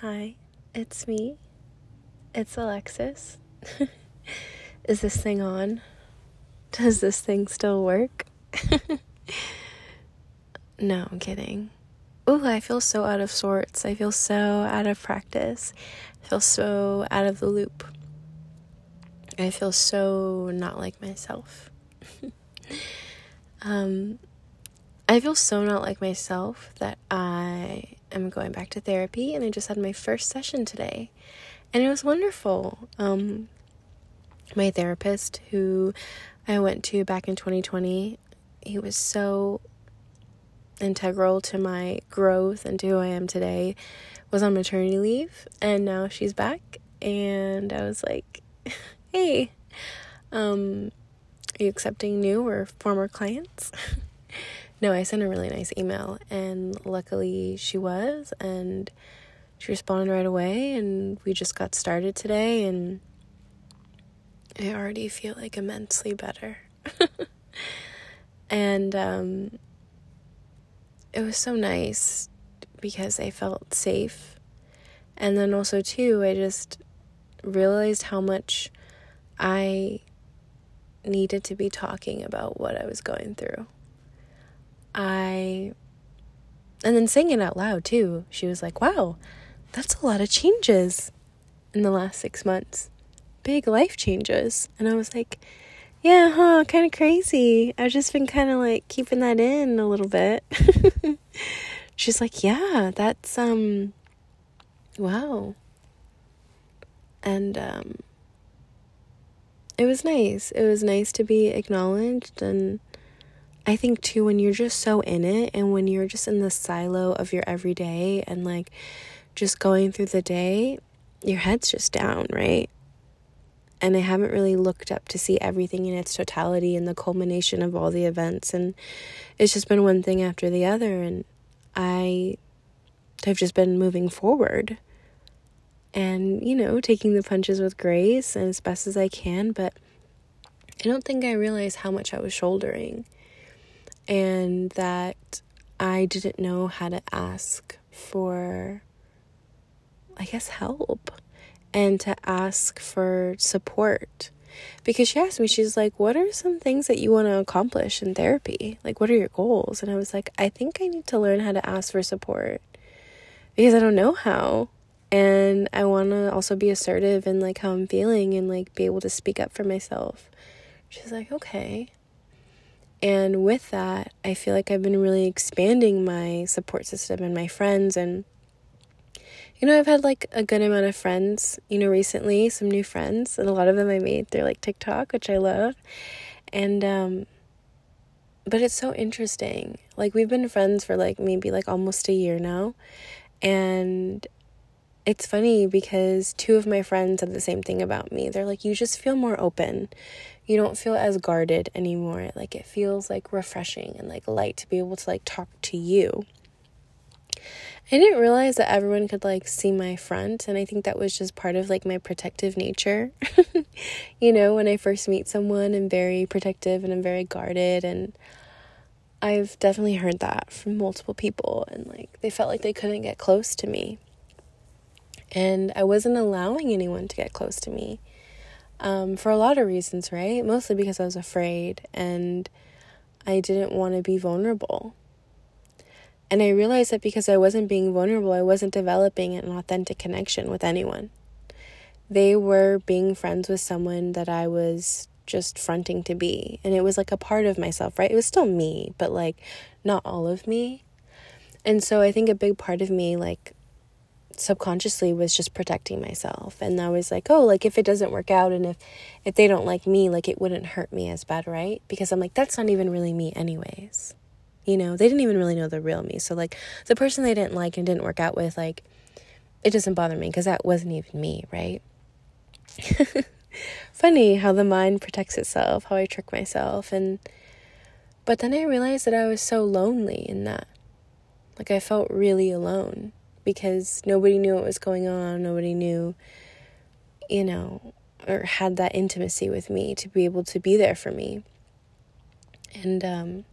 Hi, it's me. It's Alexis. Is this thing on? Does this thing still work? no, I'm kidding. Ooh, I feel so out of sorts. I feel so out of practice. I feel so out of the loop. I feel so not like myself. um, I feel so not like myself that I am going back to therapy and I just had my first session today. And it was wonderful. Um, my therapist, who I went to back in 2020, he was so integral to my growth and to who I am today, was on maternity leave. And now she's back. And I was like, hey, um, are you accepting new or former clients? No, I sent a really nice email, and luckily she was, and she responded right away, and we just got started today, and I already feel like immensely better. and um, it was so nice because I felt safe. And then also, too, I just realized how much I needed to be talking about what I was going through. I, and then saying it out loud too, she was like, wow, that's a lot of changes in the last six months. Big life changes. And I was like, yeah, huh, kind of crazy. I've just been kind of like keeping that in a little bit. She's like, yeah, that's, um, wow. And, um, it was nice. It was nice to be acknowledged and I think too, when you're just so in it and when you're just in the silo of your everyday and like just going through the day, your head's just down, right? And I haven't really looked up to see everything in its totality and the culmination of all the events. And it's just been one thing after the other. And I have just been moving forward and, you know, taking the punches with grace and as best as I can. But I don't think I realized how much I was shouldering and that I didn't know how to ask for, I guess, help and to ask for support. Because she asked me, she's like, What are some things that you want to accomplish in therapy? Like, what are your goals? And I was like, I think I need to learn how to ask for support because I don't know how. And I want to also be assertive in like how I'm feeling and like be able to speak up for myself. She's like, Okay. And with that, I feel like I've been really expanding my support system and my friends. And, you know, I've had like a good amount of friends, you know, recently, some new friends, and a lot of them I made through like TikTok, which I love. And, um, but it's so interesting. Like, we've been friends for like maybe like almost a year now. And it's funny because two of my friends said the same thing about me. They're like, you just feel more open you don't feel as guarded anymore. Like it feels like refreshing and like light to be able to like talk to you. I didn't realize that everyone could like see my front, and I think that was just part of like my protective nature. you know, when I first meet someone, I'm very protective and I'm very guarded, and I've definitely heard that from multiple people, and like they felt like they couldn't get close to me. And I wasn't allowing anyone to get close to me um, for a lot of reasons, right? Mostly because I was afraid and I didn't want to be vulnerable. And I realized that because I wasn't being vulnerable, I wasn't developing an authentic connection with anyone. They were being friends with someone that I was just fronting to be. And it was like a part of myself, right? It was still me, but like not all of me. And so I think a big part of me, like, subconsciously was just protecting myself. And i was like oh like if it doesn't work out and if if they don't like me like it wouldn't hurt me as bad right? Because i'm like that's not even really me anyways. You know they didn't even really know the real me. So like the person they didn't like and didn't work out with like it doesn't bother me because that wasn't even me right? Funny how the mind protects itself how i trick myself. And but then i realized that i was so lonely in that. Like i felt really alone because nobody knew what was going on. Nobody knew, you know, or had that intimacy with me to be able to be there for me. And um,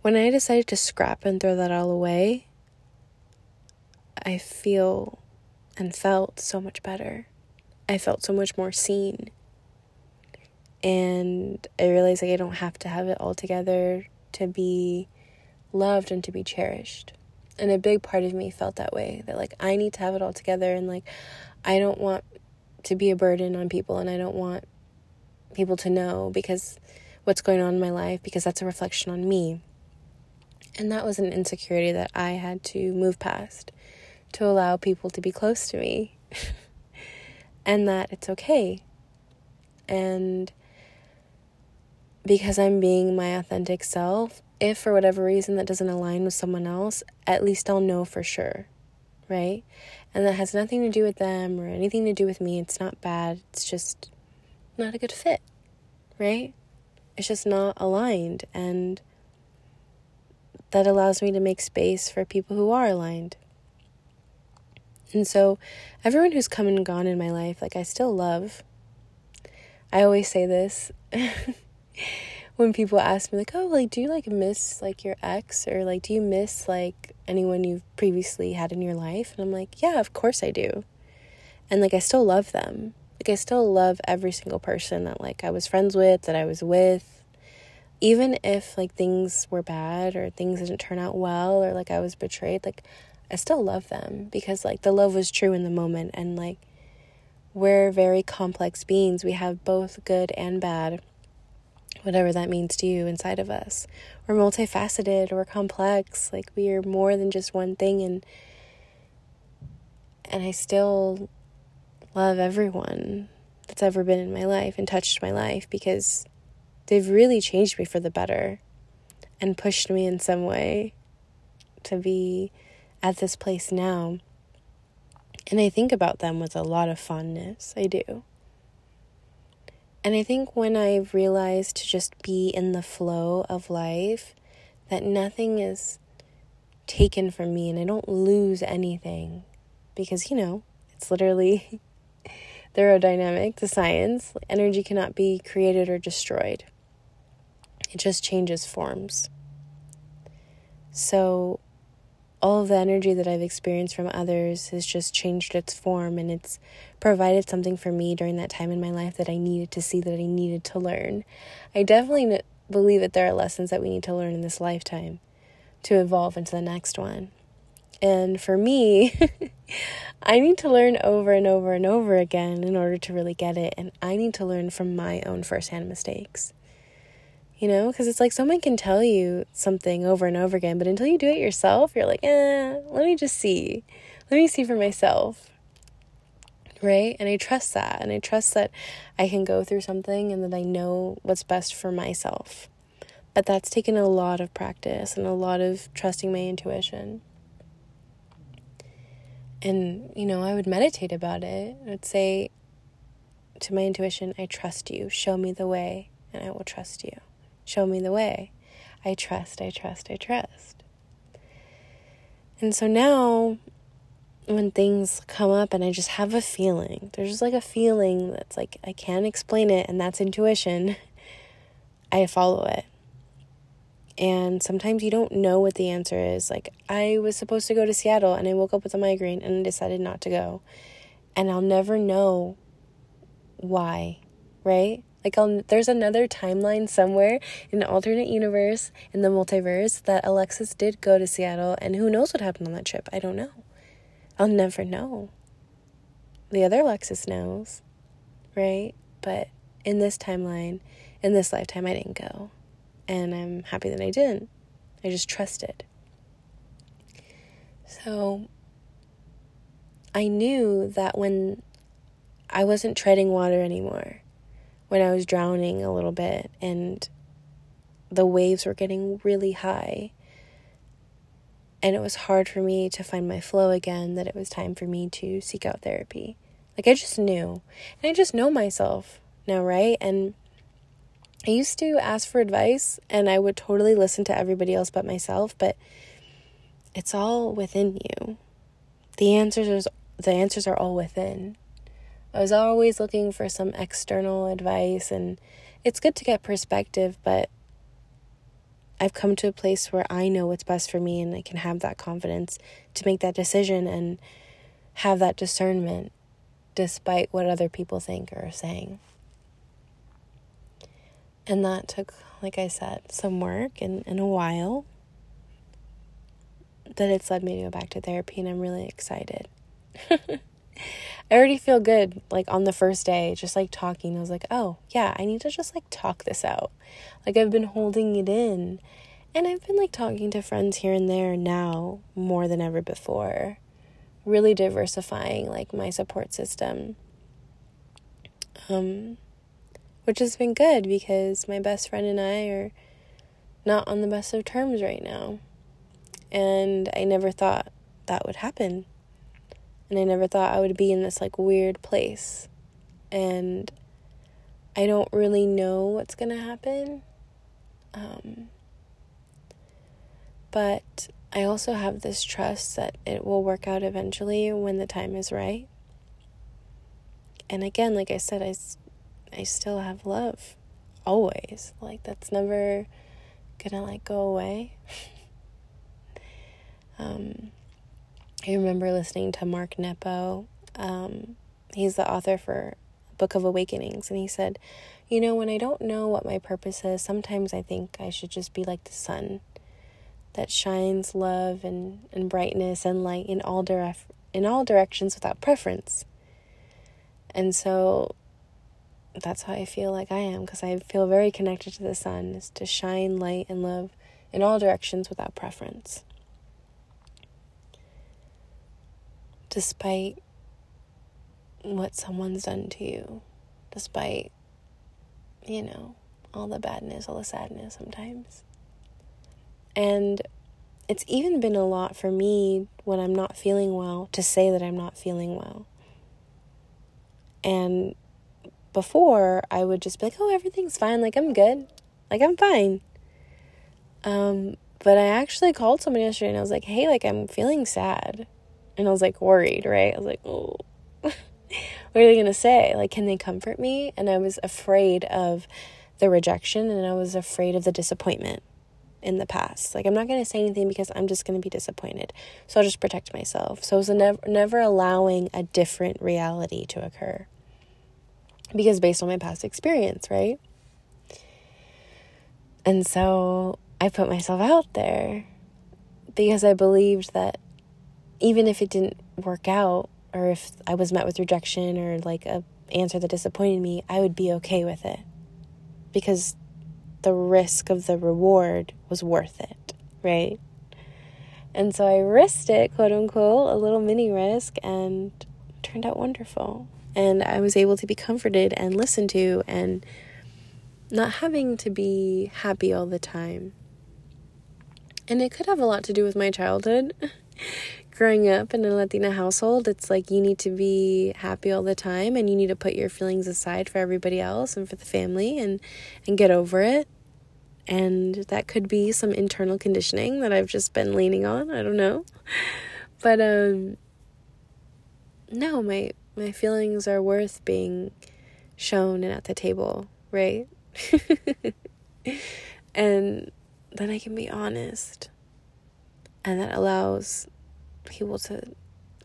when I decided to scrap and throw that all away, I feel and felt so much better. I felt so much more seen. And I realized like I don't have to have it all together to be loved and to be cherished. And a big part of me felt that way that like I need to have it all together and like I don't want to be a burden on people and I don't want people to know because what's going on in my life because that's a reflection on me. And that was an insecurity that I had to move past to allow people to be close to me and that it's okay. And because I'm being my authentic self, if for whatever reason that doesn't align with someone else, at least I'll know for sure, right? And that has nothing to do with them or anything to do with me. It's not bad, it's just not a good fit, right? It's just not aligned. And that allows me to make space for people who are aligned. And so, everyone who's come and gone in my life, like I still love. I always say this when people ask me like, "Oh, like do you like miss like your ex or like do you miss like anyone you've previously had in your life?" And I'm like, "Yeah, of course I do." And like I still love them. Like I still love every single person that like I was friends with, that I was with. Even if like things were bad or things didn't turn out well or like I was betrayed, like I still love them because like the love was true in the moment and like we're very complex beings. We have both good and bad whatever that means to you inside of us. We're multifaceted, we're complex, like we are more than just one thing and and I still love everyone that's ever been in my life and touched my life because they've really changed me for the better and pushed me in some way to be at this place now. And I think about them with a lot of fondness. I do. And I think when I've realized to just be in the flow of life, that nothing is taken from me and I don't lose anything because, you know, it's literally thermodynamic, the science. Energy cannot be created or destroyed, it just changes forms. So all of the energy that I've experienced from others has just changed its form and it's provided something for me during that time in my life that I needed to see, that I needed to learn. I definitely believe that there are lessons that we need to learn in this lifetime to evolve into the next one. And for me, I need to learn over and over and over again in order to really get it. And I need to learn from my own firsthand mistakes you know? Because it's like someone can tell you something over and over again but until you do it yourself you're like eh let me just see. Let me see for myself. Right? And i trust that. And i trust that i can go through something and that i know what's best for myself. But that's taken a lot of practice and a lot of trusting my intuition. And you know i would meditate about it. I would say to my intuition i trust you. Show me the way and i will trust you Show me the way. I trust, I trust, I trust. And so now, when things come up and I just have a feeling, there's just like a feeling that's like, I can't explain it, and that's intuition, I follow it. And sometimes you don't know what the answer is. Like, I was supposed to go to Seattle and I woke up with a migraine and I decided not to go. And I'll never know why, right? Like, I'll, there's another timeline somewhere in an alternate universe in the multiverse that Alexis did go to Seattle, and who knows what happened on that trip? I don't know. I'll never know. The other Alexis knows, right? But in this timeline, in this lifetime, I didn't go. And I'm happy that I didn't. I just trusted. So I knew that when I wasn't treading water anymore, when I was drowning a little bit and the waves were getting really high. And it was hard for me to find my flow again, that it was time for me to seek out therapy. Like I just knew. And I just know myself now, right? And I used to ask for advice and I would totally listen to everybody else but myself, but it's all within you. The answers the answers are all within. I was always looking for some external advice, and it's good to get perspective, but I've come to a place where I know what's best for me and I can have that confidence to make that decision and have that discernment despite what other people think or are saying. And that took, like I said, some work and, and a while. That it's led me to go back to therapy, and I'm really excited. I already feel good, like on the first day, just like talking. I was like, oh, yeah, I need to just like talk this out. Like, I've been holding it in. And I've been like talking to friends here and there now more than ever before. Really diversifying like my support system. Um, which has been good because my best friend and I are not on the best of terms right now. And I never thought that would happen. And I never thought I would be in this like weird place. And I don't really know what's going to happen. Um, but I also have this trust that it will work out eventually when the time is right. And again, like I said, I, I still have love always. Like, that's never gonna like go away. um, I remember listening to Mark Nepo. Um, he's the author for Book of Awakenings, and he said, You know, when I don't know what my purpose is, sometimes I think I should just be like the sun that shines love and, and brightness and light in all diref- in all directions without preference. And so that's how I feel like I am because I feel very connected to the sun is to shine light and love in all directions without preference. Despite what someone's done to you, despite, you know, all the badness, all the sadness sometimes. And it's even been a lot for me when I'm not feeling well to say that I'm not feeling well. And before, I would just be like, oh, everything's fine. Like, I'm good. Like, I'm fine. Um, but I actually called someone yesterday and I was like, hey, like, I'm feeling sad. And I was like worried, right? I was like, oh, what are they going to say? Like, can they comfort me? And I was afraid of the rejection and I was afraid of the disappointment in the past. Like, I'm not going to say anything because I'm just going to be disappointed. So I'll just protect myself. So I was never, never allowing a different reality to occur because based on my past experience, right? And so I put myself out there because I believed that even if it didn't work out or if I was met with rejection or like a answer that disappointed me, I would be okay with it because the risk of the reward was worth it, right? And so I risked it, quote unquote, a little mini risk, and turned out wonderful. And I was able to be comforted and listened to and not having to be happy all the time. And it could have a lot to do with my childhood. growing up in a Latina household, it's like you need to be happy all the time and you need to put your feelings aside for everybody else and for the family and and get over it. And that could be some internal conditioning that I've just been leaning on. I don't know. But um no, my my feelings are worth being shown and at the table, right? and then I can be honest. And that allows people to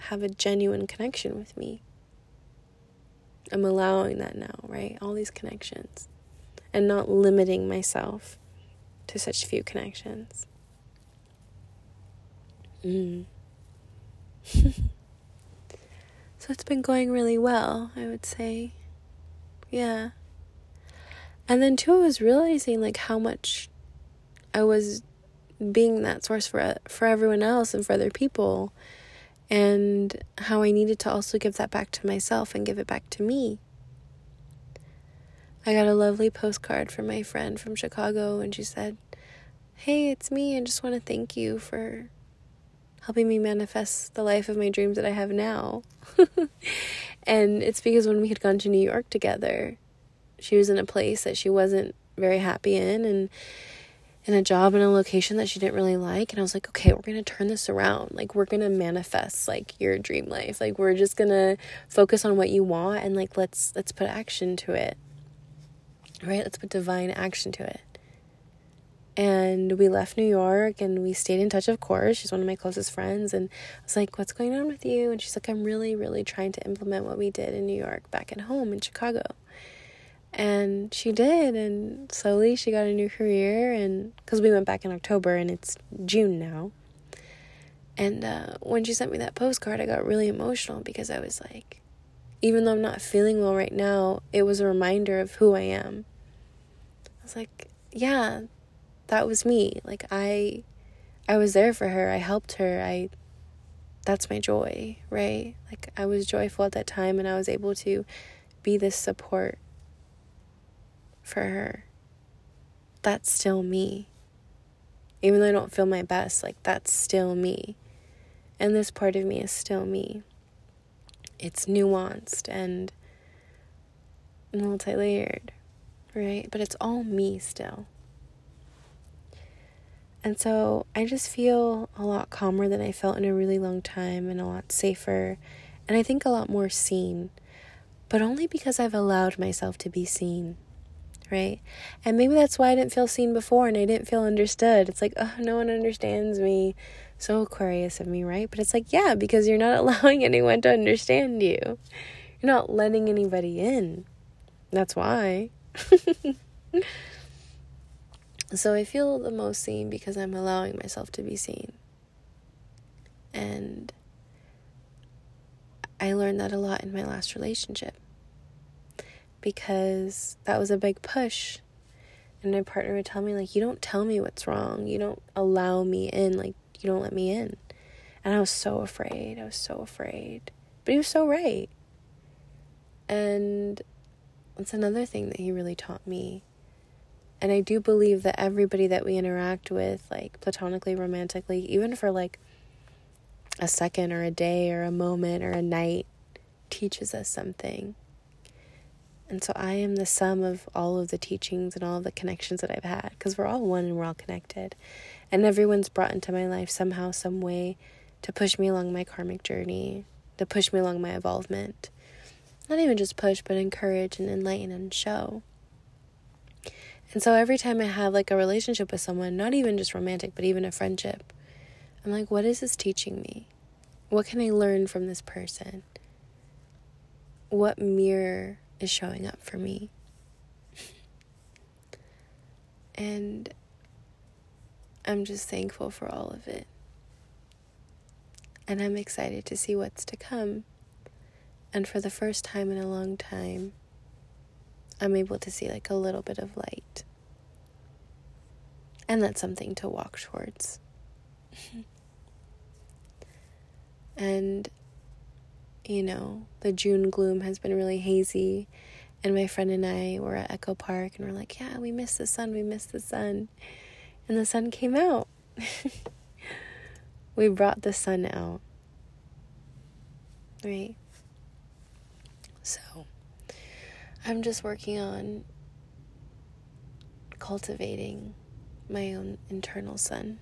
have a genuine connection with me. I'm allowing that now, right? All these connections and not limiting myself to such few connections. Mm. so it's been going really well, I would say. Yeah. And then too I was realizing like how much I was being that source for for everyone else and for other people and how I needed to also give that back to myself and give it back to me. I got a lovely postcard from my friend from Chicago and she said, "Hey, it's me. I just want to thank you for helping me manifest the life of my dreams that I have now." and it's because when we had gone to New York together, she was in a place that she wasn't very happy in and in a job in a location that she didn't really like and I was like, "Okay, we're going to turn this around. Like we're going to manifest like your dream life. Like we're just going to focus on what you want and like let's let's put action to it." Right? Let's put divine action to it. And we left New York and we stayed in touch, of course. She's one of my closest friends. And I was like, What's going on with you? And she's like, I'm really, really trying to implement what we did in New York back at home in Chicago. And she did. And slowly she got a new career. And because we went back in October and it's June now. And uh, when she sent me that postcard, I got really emotional because I was like, even though I'm not feeling well right now, it was a reminder of who I am. I was like, yeah, that was me. Like I I was there for her. I helped her. I that's my joy, right? Like I was joyful at that time and I was able to be this support for her. That's still me. Even though I don't feel my best, like that's still me. And this part of me is still me. It's nuanced and multi layered, right? But it's all me still. And so I just feel a lot calmer than I felt in a really long time and a lot safer. And I think a lot more seen, but only because I've allowed myself to be seen, right? And maybe that's why I didn't feel seen before and I didn't feel understood. It's like, oh, no one understands me. So Aquarius of me, right? But it's like, yeah, because you're not allowing anyone to understand you. You're not letting anybody in. That's why. So I feel the most seen because I'm allowing myself to be seen. And I learned that a lot in my last relationship because that was a big push. And my partner would tell me, like, you don't tell me what's wrong. You don't allow me in. Like, you don't let me in. And I was so afraid. I was so afraid. But he was so right. And that's another thing that he really taught me and I do believe that everybody that we interact with, like platonically, romantically, even for like a second or a day or a moment or a night, teaches us something. And so I am the sum of all of the teachings and all of the connections that I've had because we're all one and we're all connected. And everyone's brought into my life somehow, some way to push me along my karmic journey, to push me along my evolvement. Not even just push, but encourage and enlighten and show. And so every time I have like a relationship with someone, not even just romantic, but even a friendship, I'm like, what is this teaching me? What can I learn from this person? What mirror is showing up for me? and I'm just thankful for all of it. And I'm excited to see what's to come. And for the first time in a long time, I'm able to see like a little bit of light. And that's something to walk towards. and, you know, the June gloom has been really hazy. And my friend and I were at Echo Park and we're like, yeah, we miss the sun, we miss the sun. And the sun came out. we brought the sun out. Right? So, I'm just working on cultivating my own internal sun.